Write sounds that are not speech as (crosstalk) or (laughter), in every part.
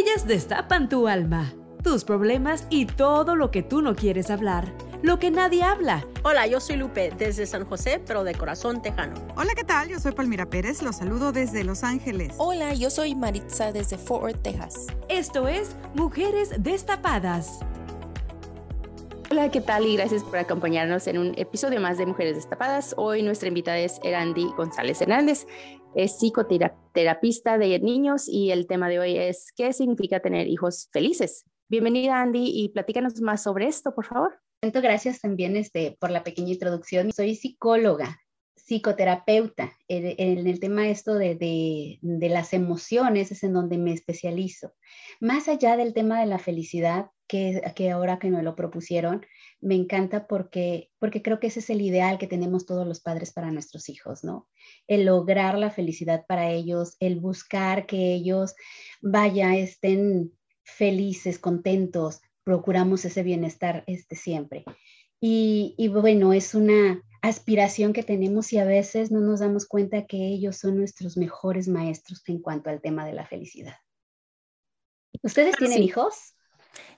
Ellas destapan tu alma, tus problemas y todo lo que tú no quieres hablar, lo que nadie habla. Hola, yo soy Lupe desde San José, pero de corazón tejano. Hola, ¿qué tal? Yo soy Palmira Pérez, los saludo desde Los Ángeles. Hola, yo soy Maritza desde Fort Worth, Texas. Esto es Mujeres Destapadas. Hola, ¿qué tal? Y gracias por acompañarnos en un episodio más de Mujeres Destapadas. Hoy nuestra invitada es Erandi González Hernández es psicoterapista de niños y el tema de hoy es ¿qué significa tener hijos felices? Bienvenida Andy y platícanos más sobre esto, por favor. Gracias también este, por la pequeña introducción. Soy psicóloga, psicoterapeuta. En, el tema esto de, de, de las emociones es en donde me especializo. Más allá del tema de la felicidad, que, que, ahora que me lo propusieron, me encanta porque, porque creo que ese es el ideal que tenemos todos los padres para nuestros hijos, ¿no? El lograr la felicidad para ellos, el buscar que ellos, vaya, estén felices, contentos, procuramos ese bienestar este, siempre. Y, y bueno, es una aspiración que tenemos y a veces no nos damos cuenta que ellos son nuestros mejores maestros en cuanto al tema de la felicidad. ¿Ustedes tienen hijos?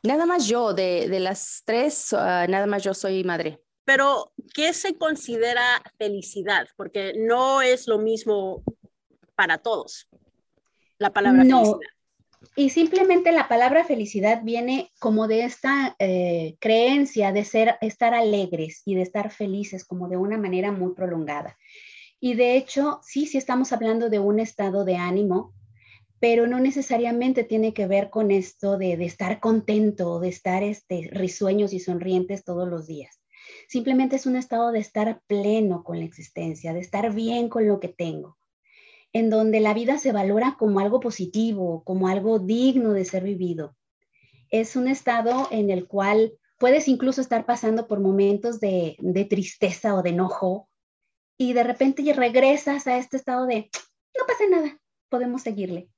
Nada más yo, de, de las tres, uh, nada más yo soy madre. Pero, ¿qué se considera felicidad? Porque no es lo mismo para todos la palabra no. felicidad. Y simplemente la palabra felicidad viene como de esta eh, creencia de ser, estar alegres y de estar felices como de una manera muy prolongada. Y de hecho, sí, sí estamos hablando de un estado de ánimo, pero no necesariamente tiene que ver con esto de, estar contento, de estar este, risueños y sonrientes todos los días. Simplemente es un estado de estar pleno con la existencia, de estar bien con lo que tengo, en donde la vida se valora como algo positivo, como algo digno de ser vivido. Es un estado en el cual puedes incluso estar pasando por momentos de, de tristeza o de enojo y de repente regresas a este estado de, no pasa nada, podemos seguirle.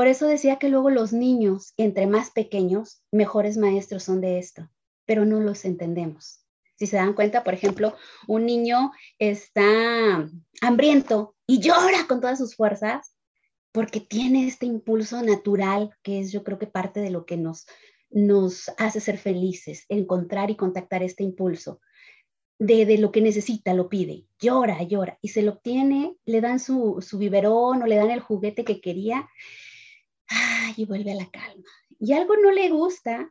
Por eso decía que luego los niños, entre más pequeños, mejores maestros son de esto, pero no los entendemos. Si se dan cuenta, por ejemplo, un niño está hambriento y llora con todas sus fuerzas porque tiene este impulso natural que es yo creo que parte de lo que nos, nos hace ser felices, encontrar y contactar este impulso. De, de, lo que necesita, lo pide, llora, llora, y se lo obtiene, le dan su, su biberón o le dan el juguete que quería, y vuelve a la calma. Y algo no le gusta,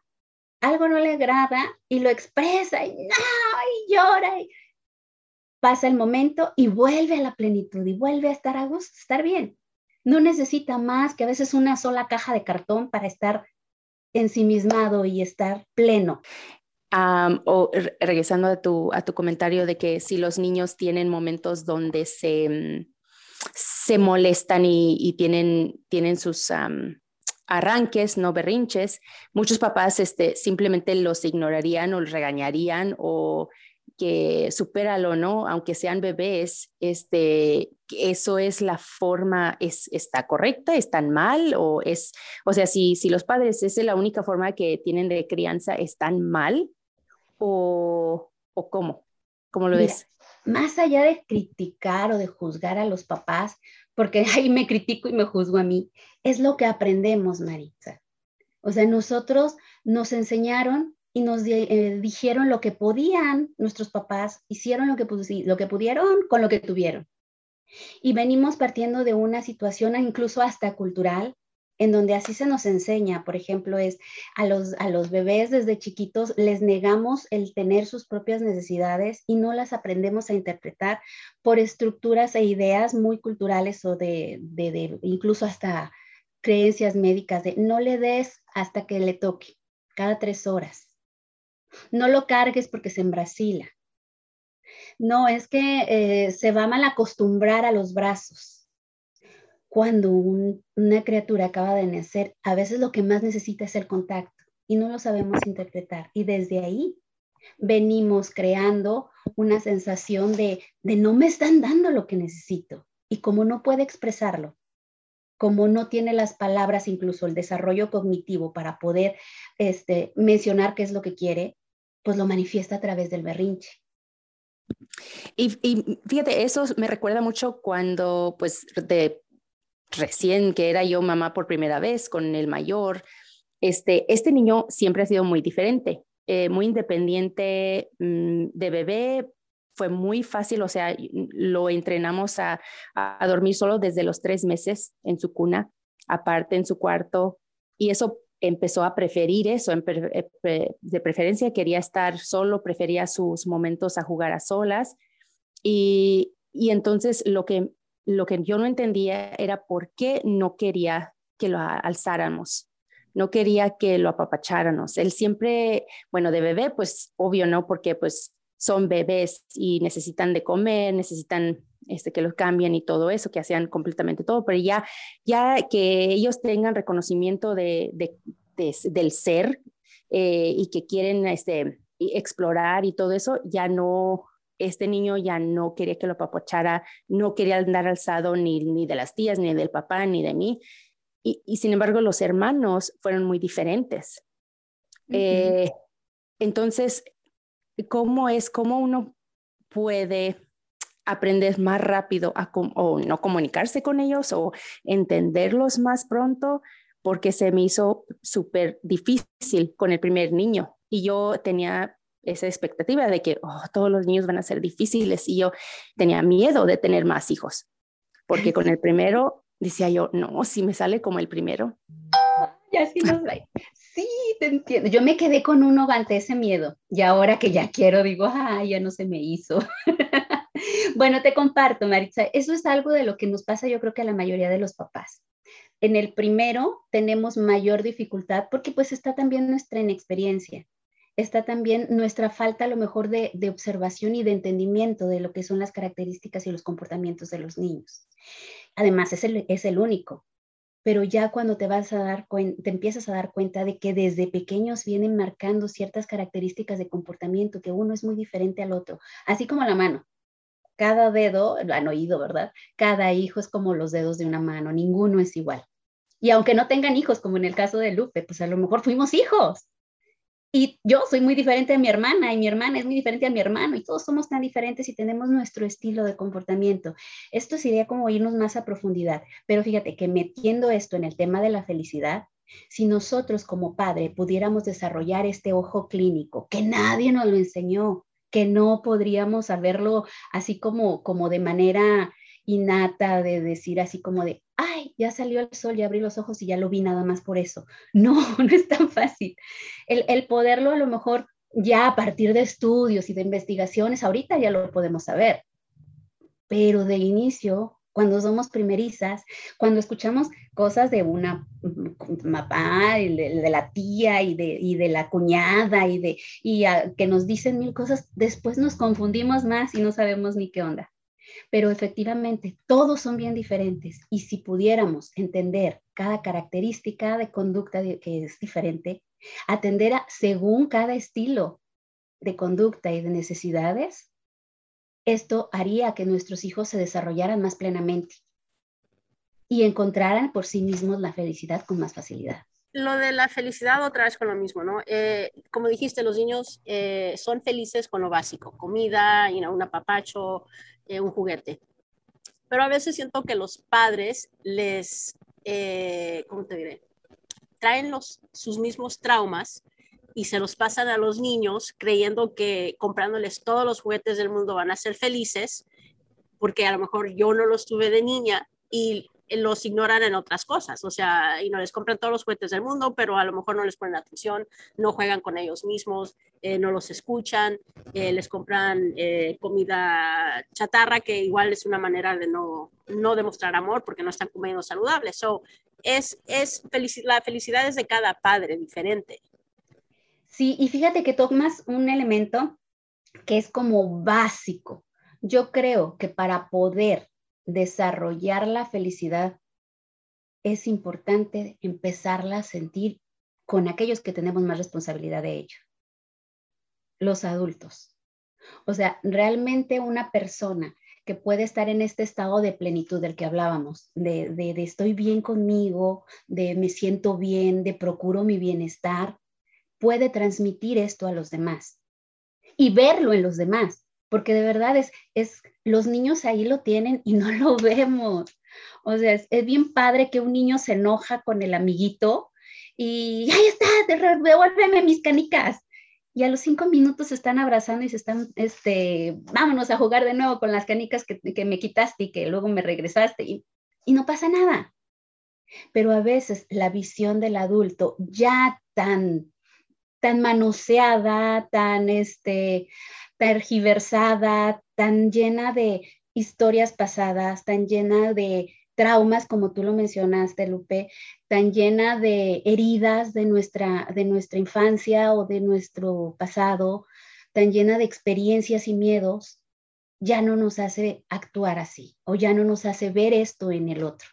algo no le agrada y lo expresa y, no, y llora. Y pasa el momento y vuelve a la plenitud y vuelve a estar a gusto, estar bien. No necesita más que a veces una sola caja de cartón para estar ensimismado y estar pleno. O regresando a tu, a tu comentario de que si los niños tienen momentos donde se, mm, se molestan y, y tienen, tienen sus um, arranques, no berrinches, muchos papás este, simplemente los ignorarían o los regañarían o que supéralo, ¿no? Aunque sean bebés, este, eso es la forma, es, está correcta, están mal o es, o sea, si, si los padres, esa es la única forma que tienen de crianza, están mal o, o cómo, cómo lo ves? Más allá de criticar o de juzgar a los papás, porque (laughs) ahí me critico y me juzgo a mí, es lo que aprendemos, Maritza. O sea, nosotros nos enseñaron y nos eh, dijeron lo que podían nuestros papás, hicieron lo que, lo que pudieron con lo que tuvieron. Y venimos partiendo de una situación incluso hasta cultural, en donde así se nos enseña, por ejemplo, es a los, a los bebés desde chiquitos les negamos el tener sus propias necesidades y no las aprendemos a interpretar por estructuras e ideas muy culturales o de, de, incluso hasta creencias médicas de no le des hasta que le toque, cada tres horas. No lo cargues porque se embrasila. No, es que eh, se va mal acostumbrar a los brazos. Cuando un, una criatura acaba de nacer, a veces lo que más necesita es el contacto y no lo sabemos interpretar. Y desde ahí venimos creando una sensación de, de no me están dando lo que necesito. Y como no puede expresarlo, como no tiene las palabras, incluso el desarrollo cognitivo para poder este, mencionar qué es lo que quiere, pues lo manifiesta a través del berrinche. Y, y, fíjate, eso me recuerda mucho cuando, pues, de recién que era yo mamá por primera vez con el mayor, este, este niño siempre ha sido muy diferente, eh, muy independiente mm, de bebé, fue muy fácil, o sea, lo entrenamos a, a, dormir solo desde los tres meses en su cuna, aparte en su cuarto, y eso empezó a preferir eso, eh, de preferencia quería estar solo, prefería sus momentos a jugar a solas, y, y entonces lo que, lo que yo no entendía era por qué no quería que lo alzáramos no quería que lo apapacháramos. Él siempre, bueno, de bebé, pues obvio, ¿no? Porque pues son bebés y necesitan de comer, necesitan este, que los cambien y todo eso, que hacían completamente todo, pero ya, ya que ellos tengan reconocimiento de, del ser eh, y que quieren este, explorar y todo eso, ya no, este niño ya no quería que lo apapachara, no quería andar alzado ni, ni de las tías, ni del papá, ni de mí. Y, y sin embargo, los hermanos fueron muy diferentes. eh, entonces, cómo es, cómo uno puede aprender más rápido a o no comunicarse con ellos o entenderlos más pronto, porque se me hizo súper difícil con el primer niño y yo tenía esa expectativa de que oh, todos los niños van a ser difíciles y yo tenía miedo de tener más hijos, porque con el primero decía yo, no, si me sale como el primero. (laughs) Ya sí nos Sí, te entiendo. Yo me quedé con uno ante ese miedo y ahora que ya quiero digo, ay, ya no se me hizo. (laughs) bueno, te comparto, Maritza, eso es algo de lo que nos pasa yo creo que a la mayoría de los papás. En el primero tenemos mayor dificultad porque pues está también nuestra inexperiencia, está también nuestra falta a lo mejor de, de observación y de entendimiento de lo que son las características y los comportamientos de los niños. Además, es el, es el único pero ya cuando te vas a dar te empiezas a dar cuenta de que desde pequeños vienen marcando ciertas características de comportamiento, que uno es muy diferente al otro, así como la mano. Cada dedo, lo han oído, ¿verdad? Cada hijo es como los dedos de una mano, ninguno es igual. Y aunque no tengan hijos, como en el caso de Lupe, pues a lo mejor fuimos hijos, y yo soy muy diferente a mi hermana y mi hermana es muy diferente a mi hermano y todos somos tan diferentes y tenemos nuestro estilo de comportamiento. Esto sería como irnos más a profundidad, pero fíjate que metiendo esto en el tema de la felicidad, si nosotros como padre pudiéramos desarrollar este ojo clínico, que nadie nos lo enseñó, que no podríamos saberlo así como, como de manera innata, de decir así como de, ay, ya salió el sol y abrí los ojos y ya lo vi nada más por eso. (laughs) No, (laughs) no es tan fácil. El, el poderlo a lo mejor ya a partir de estudios y de investigaciones, ahorita ya lo podemos saber. Pero de inicio, cuando somos primerizas, cuando escuchamos cosas de una papá, de, la tía y de, y de la cuñada y, de, y que nos dicen mil cosas, después nos confundimos más y no sabemos ni qué onda. Pero efectivamente, todos son bien diferentes y si pudiéramos entender cada característica de conducta que es diferente, atender a, según cada estilo de conducta y de necesidades, esto haría que nuestros hijos se desarrollaran más plenamente y encontraran por sí mismos la felicidad con más facilidad lo de la felicidad otra vez con lo mismo, ¿no? Eh, como dijiste, los niños eh, son felices con lo básico, comida, you know, un apapacho, eh, un juguete. Pero a veces siento que los padres les, eh, ¿cómo te diré? Traen los, sus mismos traumas y se los pasan a los niños creyendo que comprándoles todos los juguetes del mundo van a ser felices, porque a lo mejor yo no los tuve de niña y los ignoran en otras cosas, o sea, y no les compran todos los juguetes del mundo, pero a lo mejor no les ponen atención, no juegan con ellos mismos, eh, no los escuchan, eh, les compran eh, comida chatarra, que igual es una manera de no, no demostrar amor porque no están comiendo saludable. So, es, es felici la felicidad es de cada padre diferente. Sí, y fíjate que tomas un elemento que es como básico. Yo creo que para poder desarrollar la felicidad, es importante empezarla a sentir con aquellos que tenemos más responsabilidad de ello, los adultos. O sea, realmente una persona que puede estar en este estado de plenitud del que hablábamos, de, de, de, estoy bien conmigo, de me siento bien, de procuro mi bienestar, puede transmitir esto a los demás y verlo en los demás porque de verdad es, es, los niños ahí lo tienen y no lo (laughs) vemos. O sea, es, bien padre que un niño se enoja con el amiguito y ahí está, devuélveme mis canicas. Y a los cinco minutos se están abrazando y se están, este, vámonos a jugar de nuevo con las canicas que, que me quitaste y que luego me regresaste y, y no pasa nada. Pero a veces la visión del adulto ya tan, tan manoseada, tan este, tergiversada, tan llena de historias pasadas, tan llena de traumas, como tú lo mencionaste, Lupe, tan llena de heridas de nuestra, de nuestra infancia o de nuestro pasado, tan llena de experiencias y miedos, ya no nos hace actuar así o ya no nos hace ver esto en el otro.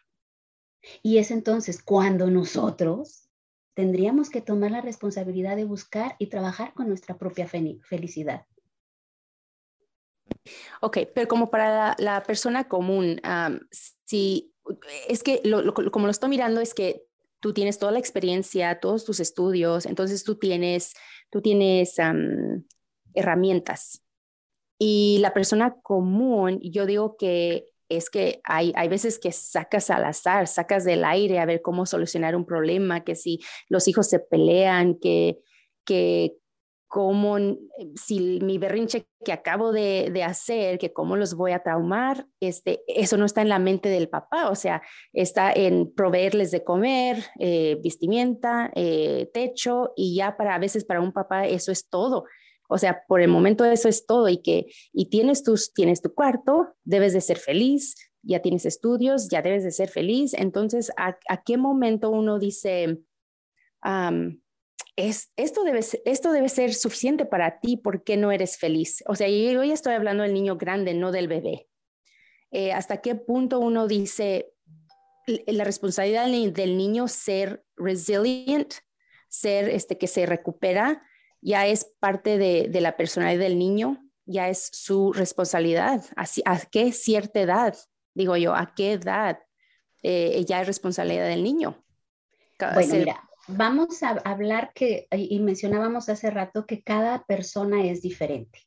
Y es entonces cuando nosotros tendríamos que tomar la responsabilidad de buscar y trabajar con nuestra propia felicidad. Ok, pero como para la, persona común, si es que como lo estoy mirando es que tú tienes toda la experiencia, todos tus estudios, entonces tú tienes, tú tienes herramientas. Y la persona común, yo digo que es que hay, hay veces que sacas al azar, sacas del aire a ver cómo solucionar un problema, que si los hijos se pelean, que, que cómo, si mi berrinche que acabo de, de, hacer, que cómo los voy a traumar, este, eso no está en la mente del papá, o sea, está en proveerles de comer, eh, vestimenta, eh, techo, y ya para a veces para un papá eso es todo. O sea, por el momento eso es todo y que y tienes tus tienes tu cuarto, debes de ser feliz, ya tienes estudios, ya debes de ser feliz. Entonces, ¿a, qué momento uno dice es, esto, debe, esto debe ser suficiente para ti, ¿por qué no eres feliz? O sea, yo ya estoy hablando del niño grande, no del bebé. Eh, ¿Hasta qué punto uno dice la responsabilidad del niño ser resilient, ser este que se recupera? ya es parte de, la personalidad del niño, ya es su responsabilidad. ¿A qué cierta edad? Digo yo, ¿a qué edad eh, ya es responsabilidad del niño? Bueno, mira, vamos a hablar que, y mencionábamos hace rato que cada persona es diferente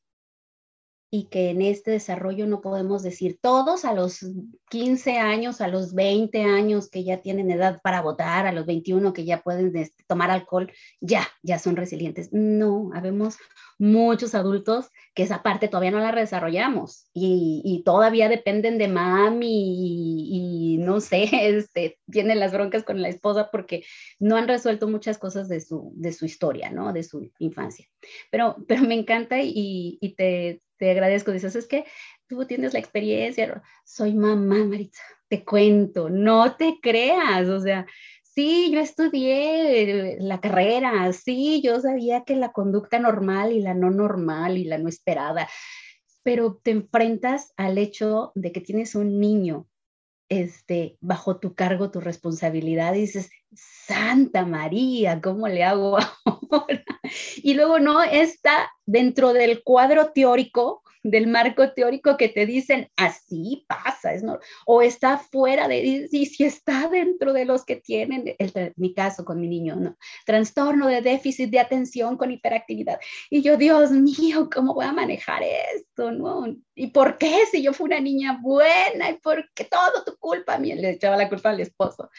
y que en este desarrollo no podemos decir todos a los 15 años, a los 20 años que ya tienen edad para votar, a los 21 que ya pueden este, tomar alcohol, ya, ya son resilientes. No, habemos muchos adultos que esa parte todavía no la desarrollamos y, todavía dependen de mami y, no sé, (laughs) este, tienen las broncas con la esposa porque no han resuelto muchas cosas de su, de su historia, ¿no? De su infancia. Pero, pero me encanta y, y te te agradezco. Dices, es que tú tienes la experiencia. Soy mamá, Maritza, te cuento, no te creas. O sea, sí, yo estudié la carrera, sí, yo sabía que la conducta normal y la no normal y la no esperada, pero te enfrentas al hecho de que tienes un niño este, bajo tu cargo, tu responsabilidad, y dices, Santa María, ¿cómo le hago ahora? Y luego no está dentro del cuadro teórico, del marco teórico que te dicen, así pasa, es no, o está fuera de, y si está dentro de los que tienen, el, mi caso con mi niño, no, trastorno de déficit de atención con hiperactividad. Y yo, Dios mío, ¿cómo voy a manejar esto? No? ¿Y por qué si yo fui una niña buena? ¿Y por qué todo tu culpa? A mí le echaba la culpa al esposo.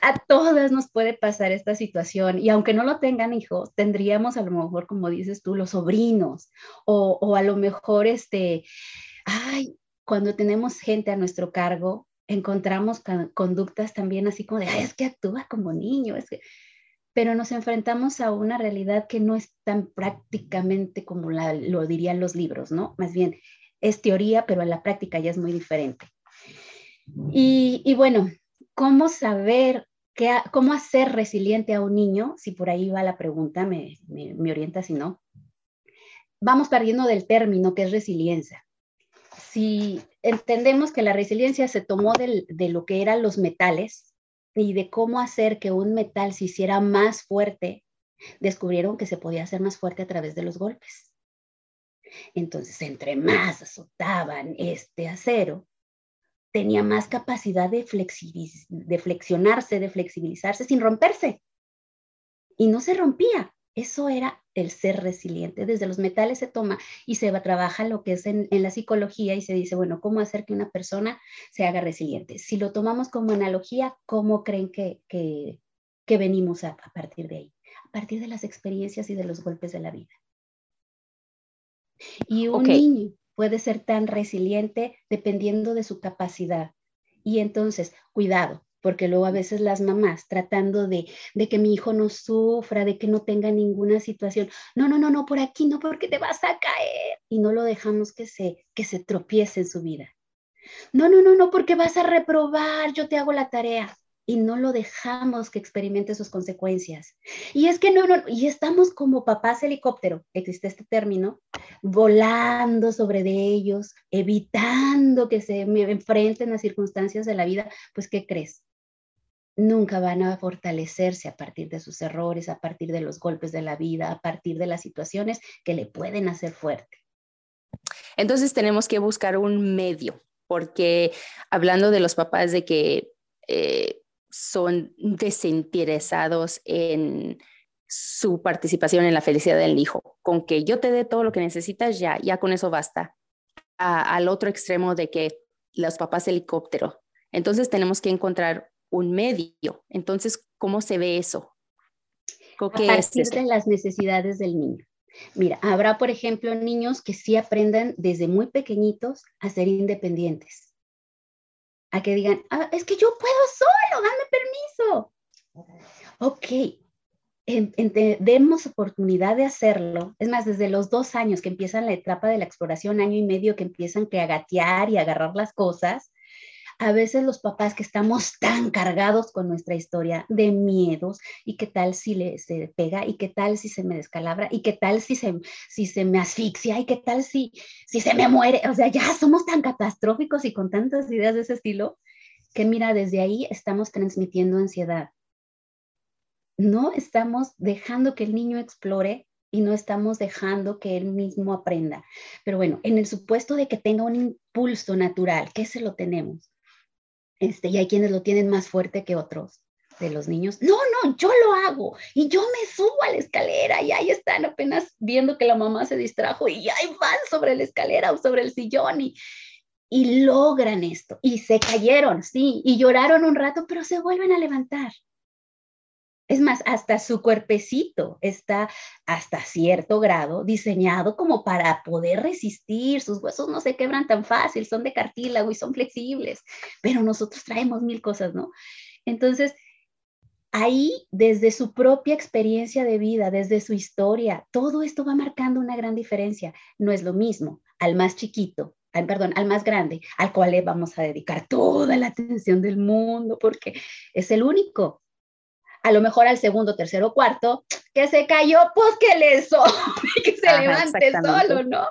A todas nos puede pasar esta situación y aunque no lo tengan hijos, tendríamos a lo mejor, como dices tú, los sobrinos o, o a lo mejor, este, ay, cuando tenemos gente a nuestro cargo, encontramos conductas también así como de, ay, es que actúa como niño, es que... pero nos enfrentamos a una realidad que no es tan prácticamente como lo dirían los libros, ¿no? Más bien, es teoría, pero en la práctica ya es muy diferente. Y, y bueno, ¿cómo saber ¿Cómo hacer resiliente a un niño? Si por ahí va la pregunta, me, orienta si no. Vamos perdiendo del término que es resiliencia. Si entendemos que la resiliencia se tomó de lo que eran los metales y de cómo hacer que un metal se hiciera más fuerte, descubrieron que se podía hacer más fuerte a través de los golpes. Entonces, entre más azotaban este acero, tenía más capacidad de, de flexionarse, de flexibilizarse sin romperse. Y no se rompía. Eso era el ser resiliente. Desde los metales se toma y se va, trabaja lo que es en, la psicología y se dice, bueno, ¿cómo hacer que una persona se haga resiliente? Si lo tomamos como analogía, ¿cómo creen que, que, venimos a, partir de ahí? A partir de las experiencias y de los golpes de la vida. Y un niño puede ser tan resiliente dependiendo de su capacidad. Y entonces, cuidado, porque luego a veces las mamás tratando de, que mi hijo no sufra, de que no tenga ninguna situación, no, no, no, no, por aquí no, porque te vas a caer y no lo dejamos que se, que se tropiece en su vida. No, no, no, no, porque vas a reprobar, yo te hago la tarea y no lo dejamos que experimente sus consecuencias. Y es que no, no, y estamos como papás helicóptero, existe este término, volando sobre de ellos, evitando que se enfrenten a circunstancias de la vida, pues ¿qué crees? nunca van a fortalecerse a partir de sus errores, a partir de los golpes de la vida, a partir de las situaciones que le pueden hacer fuerte. Entonces tenemos que buscar un medio, porque hablando de los papás de que eh, son desinteresados en su participación en la felicidad del hijo, con que yo te dé todo lo que necesitas, ya, ya con eso basta. al otro extremo de que los papás helicóptero. Entonces tenemos que encontrar un medio. Entonces, ¿cómo se ve eso? A partir de las necesidades del niño. Mira, habrá, por ejemplo, niños que sí aprendan desde muy pequeños a ser independientes. A que digan, ah, es que yo puedo solo, dame permiso. Ok, demos oportunidad de hacerlo. Es más, desde los dos años que empiezan la etapa de la exploración, año y medio que empiezan que a gatear y agarrar las cosas, a veces los papás que estamos (laughs) tan cargados con nuestra historia de miedos y qué tal si le, se pega y qué tal si se me descalabra y qué tal si se, si se me asfixia y qué tal si, si se me muere. O sea, ya somos tan catastróficos y con tantas ideas de ese estilo que mira, desde ahí estamos transmitiendo ansiedad. No estamos dejando que el niño explore y no estamos dejando que él mismo aprenda. Pero bueno, en el supuesto de que tenga un impulso natural, ¿qué se lo tenemos? Este, y hay quienes lo tienen más fuerte que otros de los niños. No, no, yo lo hago y yo me subo a la escalera y ahí están apenas viendo que la mamá se distrajo y ahí van sobre la escalera o sobre el sillón y, y logran esto. Y se cayeron, sí, y lloraron un rato, pero se vuelven a levantar. Es más, hasta su cuerpecito está hasta cierto grado diseñado como para poder resistir. Sus huesos no se quebran tan fácil, son de cartílago y son flexibles, pero nosotros traemos mil cosas, ¿no? Entonces, ahí, desde su propia experiencia de vida, desde su historia, todo esto va marcando una gran diferencia. No es lo mismo al más chiquito, perdón, al más grande, al cual le vamos a dedicar toda la atención del mundo, porque es el único a lo mejor al segundo, tercero, cuarto, que se cayó, pues que le so que se levante solo, ¿no?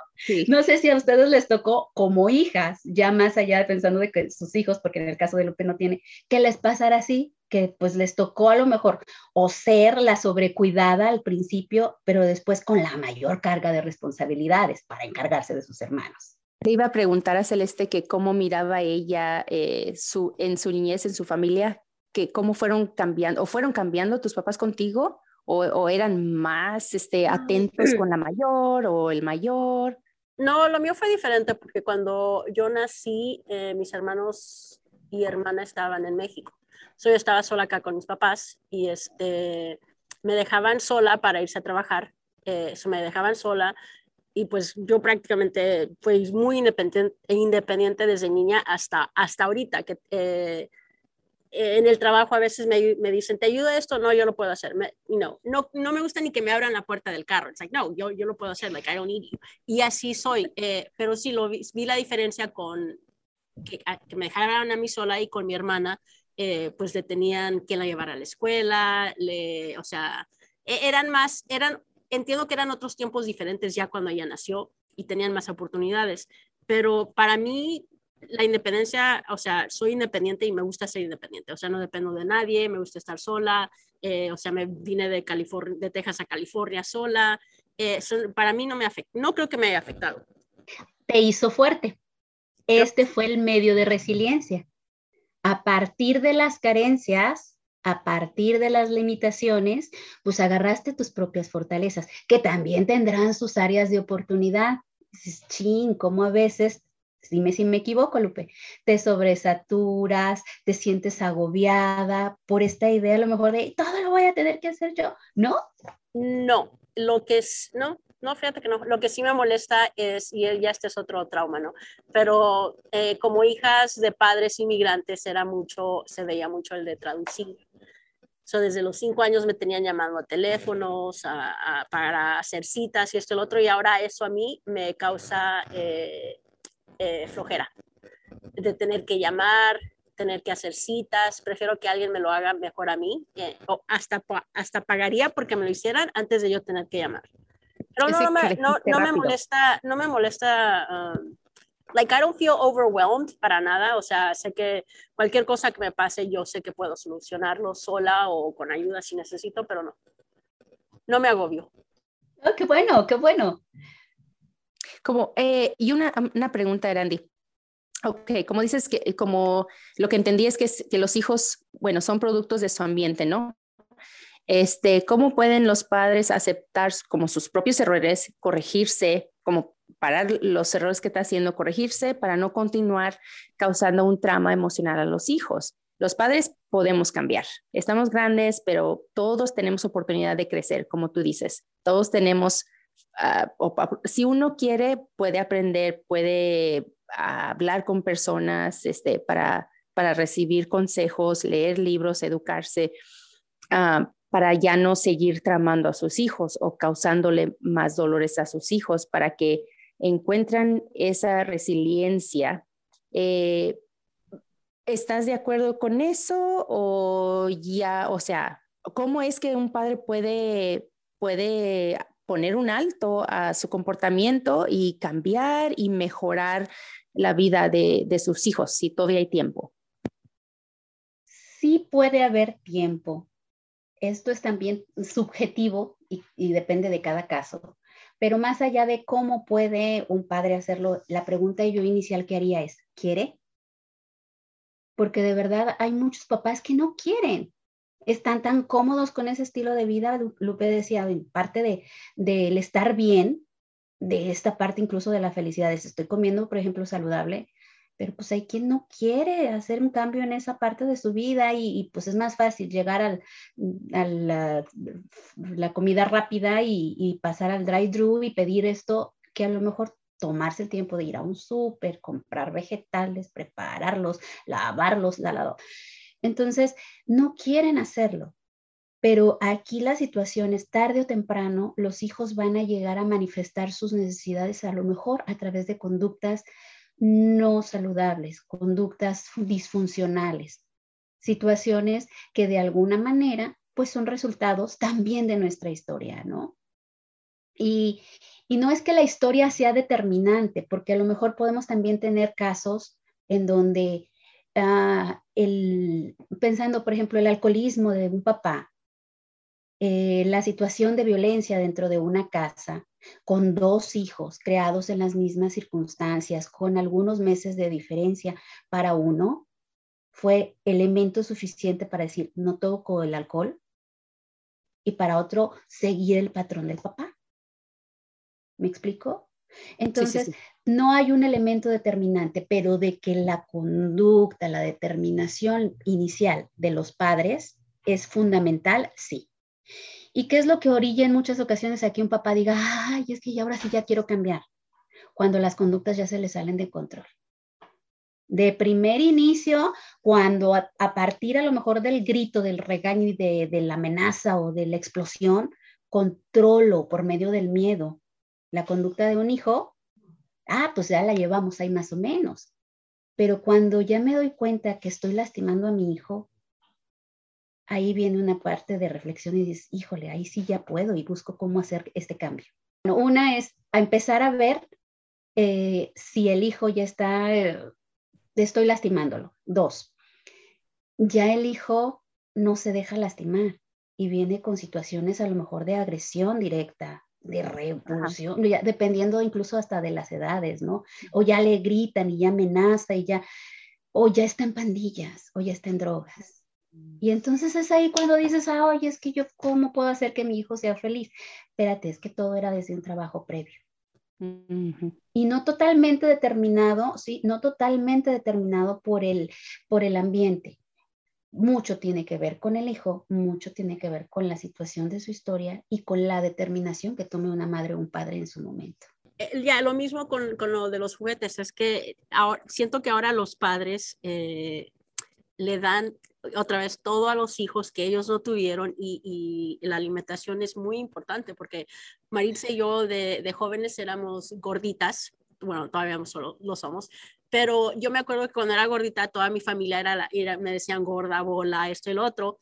No sé si a ustedes les tocó como hijas, ya más allá pensando de que sus hijos, porque en el caso de Lupe no tiene, que les pasara así, que pues les tocó a lo mejor o ser la sobrecuidada al principio, pero después con la mayor carga de responsabilidades para encargarse de sus hermanos. Te iba a preguntar a Celeste que cómo miraba ella eh, su, en su niñez, en su familia, que cómo fueron cambiando, o fueron cambiando tus papás contigo, o, eran más este, ah, atentos con la mayor o el mayor. No, lo mío fue diferente porque cuando yo nací, eh, mis hermanos y hermana estaban en México. yo estaba sola acá con mis papás y este, me dejaban sola para irse a trabajar. Eh, me dejaban sola y pues yo prácticamente fui muy independiente, independiente desde niña hasta, hasta ahorita, que eh, en el trabajo a veces me, me, dicen, ¿te ayuda esto? No, yo lo puedo hacer. No, no, no me gusta ni que me abran la puerta del carro. It's like, no, yo, yo lo puedo hacer, like, I don't need. Y así soy. Eh, pero sí, lo vi, vi, la diferencia con que, que, me dejaran a mí sola y con mi hermana, eh, pues le tenían quien la llevar a la escuela, le, o sea, e, eran más, eran, entiendo que eran otros tiempos diferentes ya cuando ella nació y tenían más oportunidades. Pero para mí, la independencia, o sea, soy independiente y me gusta ser independiente, o sea, no dependo de nadie, me gusta estar sola, eh, o sea, me vine de, California, de Texas a California sola, eh, para mí no me afecta, no creo que me haya afectado. Te hizo fuerte. Este fue el medio de resiliencia. A partir de las carencias, a partir de las limitaciones, pues agarraste tus propias fortalezas, que también tendrán sus áreas de oportunidad. Dices, ching, como a veces, dime si me equivoco, Lupe, te sobresaturas, te sientes agobiada por esta idea a lo mejor de todo lo voy a tener que hacer yo, ¿no? No, lo que es, no, no, fíjate que no. Lo que sí me molesta es, y ya este es otro trauma, ¿no? Pero eh, como hijas de padres inmigrantes era mucho, se veía mucho el de traducir. So, desde los cinco años me tenían llamando a teléfonos para hacer citas y esto y lo otro, y ahora eso a mí me causa eh, eh, flojera de tener que llamar, tener que hacer citas, prefiero que alguien me lo haga mejor a mí, o hasta, hasta pagaría porque me lo hicieran antes de yo tener que llamar. Pero no, no, me, no, no me molesta, no me molesta, um, like I don't feel overwhelmed para nada, o sea, sé que cualquier cosa que me pase, yo sé que puedo solucionarlo sola o con ayuda si necesito, pero no, no me agobio. Oh, qué bueno, qué bueno. Como, eh, y una, una pregunta, Randy. Ok, como dices que como lo que entendí es que, que los hijos, bueno, son productos de su ambiente, ¿no? Este, ¿Cómo pueden los padres aceptar como sus propios errores, corregirse, como parar los errores que está haciendo, corregirse para no continuar causando un trauma emocional a los hijos? Los padres podemos cambiar. Estamos grandes, pero todos tenemos oportunidad de crecer, como tú dices. Todos tenemos, ah, si uno quiere, puede aprender, puede hablar con personas este, para, para recibir consejos, leer libros, educarse. Ah, para ya no seguir tramando a sus hijos o causándole más dolores a sus hijos, para que encuentran esa resiliencia. Eh, ¿Estás de acuerdo con eso o ya, o sea, cómo es que un padre puede, puede poner un alto a su comportamiento y cambiar y mejorar la vida de, sus hijos si todavía hay tiempo? Sí puede haber tiempo, esto es también subjetivo y, depende de cada caso. Pero más allá de cómo puede un padre hacerlo, la pregunta yo inicial que haría es, ¿quiere? Porque de verdad hay muchos papás que no quieren. Están tan cómodos con ese estilo de vida. Lupe decía, parte del de, estar bien, de esta parte incluso de la felicidad, estoy comiendo, por ejemplo, saludable, pero pues hay quien no quiere hacer un cambio en esa parte de su vida y, pues es más fácil llegar al, a la, comida rápida y, pasar al drive-thru y pedir esto que a lo mejor tomarse el tiempo de ir a un súper, comprar vegetales, prepararlos, lavarlos, la, Entonces, no quieren hacerlo. Pero aquí la situación es tarde o temprano, los hijos van a llegar a manifestar sus necesidades a lo mejor a través de conductas no saludables, conductas disfuncionales, situaciones que de alguna manera pues son resultados también de nuestra historia, ¿no? Y, no es que la historia sea determinante, porque a lo mejor podemos también tener casos en donde, ah, el, pensando por ejemplo el alcoholismo de un papá, eh, la situación de violencia dentro de una casa, con dos hijos creados en las mismas circunstancias, con algunos meses de diferencia para uno, fue elemento suficiente para decir, no toco el alcohol, y para otro, seguir el patrón del papá. ¿Me explico? Entonces, no hay un elemento determinante, pero de que la conducta, la determinación inicial de los padres es fundamental, sí. ¿Y qué es lo que orilla en muchas ocasiones a que un papá diga, ay, es que ya ahora sí ya quiero cambiar? Cuando las conductas ya se le salen de control. De primer inicio, cuando a, partir a lo mejor del grito, del regaño y de, de la amenaza o de la explosión, controlo por medio del miedo la conducta de un hijo, ah, pues ya la llevamos ahí más o menos. Pero cuando ya me doy cuenta que estoy lastimando a mi hijo, ahí viene una parte de reflexión y dices, híjole, ahí sí ya puedo y busco cómo hacer este cambio. Una es a empezar a ver eh, si el hijo ya está, eh, estoy lastimándolo. Dos, ya el hijo no se deja lastimar y viene con situaciones a lo mejor de agresión directa, de repulsión, dependiendo incluso hasta de las edades, ¿no? O ya le gritan y ya amenaza y ya, o ya está en pandillas, o ya está en drogas Y entonces es ahí cuando dices, ah, oye, es que yo, ¿cómo puedo hacer que mi hijo sea feliz? Espérate, es que todo era desde un trabajo previo. Y no totalmente determinado, sí, no totalmente determinado por el, por el ambiente. Mucho tiene que ver con el hijo, mucho tiene que ver con la situación de su historia y con la determinación que tome una madre o un padre en su momento. Eh, ya, lo mismo con, con lo de los juguetes, es que ahora, siento que ahora los padres eh, le dan otra vez todo a los hijos que ellos no tuvieron y, la alimentación es muy importante porque Maritza y yo de, jóvenes éramos gorditas, bueno, todavía solo lo somos, pero yo me acuerdo que cuando era gordita toda mi familia era, era me decían gorda, bola, esto y lo otro,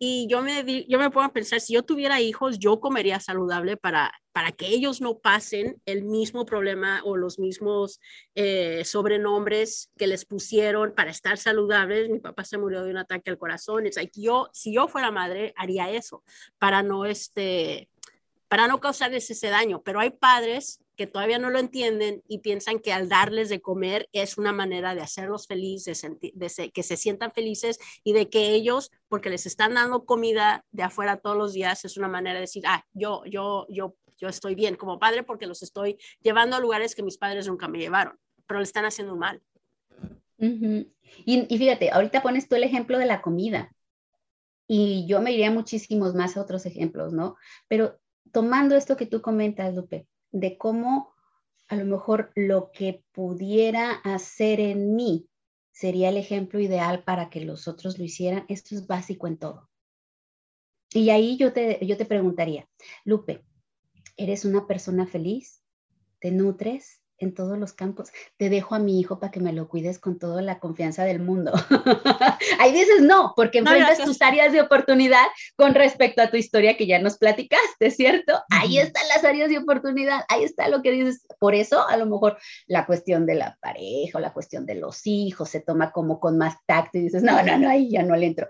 y yo me, yo me puedo pensar, si yo tuviera hijos, yo comería saludable para, para que ellos no pasen el mismo problema o los mismos eh, sobrenombres que les pusieron para estar saludables. Mi papá se murió de un ataque al corazón. Es like, yo, si yo fuera madre, haría eso para no, este, para no causarles ese daño. Pero hay padres que todavía no lo entienden y piensan que al darles de comer es una manera de hacerlos felices, de, que se sientan felices y de que ellos, porque les están dando comida de afuera todos los días, es una manera de decir, ah, yo, yo, yo, yo estoy bien como padre porque los estoy llevando a lugares que mis padres nunca me llevaron, pero le están haciendo un mal. y, y fíjate, ahorita pones tú el ejemplo de la comida y yo me iría muchísimos más a otros ejemplos, ¿no? Pero tomando esto que tú comentas, Lupe, de cómo a lo mejor lo que pudiera hacer en mí sería el ejemplo ideal para que los otros lo hicieran. Esto es básico en todo. Y ahí yo te, yo te preguntaría, Lupe, ¿eres una persona feliz? ¿Te nutres? En todos los campos. Te dejo a mi hijo para que me lo cuides con toda la confianza del mundo. (laughs) Ahí dices no, porque enfrentas tus áreas de oportunidad con respecto a tu historia que ya nos platicaste, ¿cierto? Ahí están las áreas de oportunidad, ahí está lo que dices. Por eso, a lo mejor la cuestión de la pareja o la cuestión de los hijos se toma como con más tacto y dices, no, no, no, ahí ya no le entro.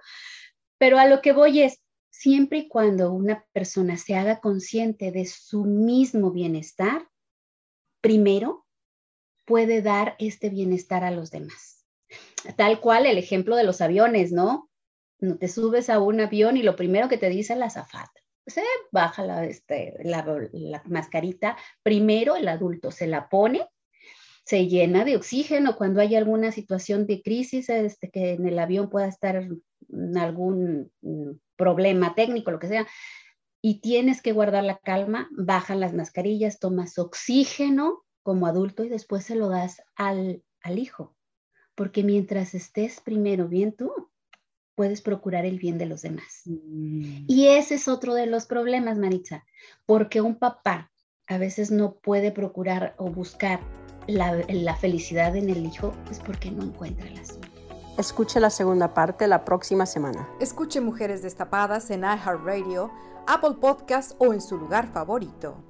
Pero a lo que voy es, siempre y cuando una persona se haga consciente de su mismo bienestar, primero puede dar este bienestar a los demás. Tal cual el ejemplo de los aviones, ¿no? No te subes a un avión y lo primero que te dice la azafata, se baja la, este, la, mascarita, primero el adulto se la pone, se llena de oxígeno cuando hay alguna situación de crisis, este, que en el avión pueda estar algún mm, problema técnico, lo que sea, y tienes que guardar la calma, bajan las mascarillas, tomas oxígeno como adulto y después se lo das al, al hijo. Porque mientras estés primero bien tú, puedes procurar el bien de los demás. Mm. Y ese es otro de los problemas, Maritza, porque un papá a veces no puede procurar o buscar la, la felicidad en el hijo, es porque no encuentra la suya. Escuche la segunda parte la próxima semana. Escuche Mujeres Destapadas en iHeartRadio, Apple Podcast o en su lugar favorito.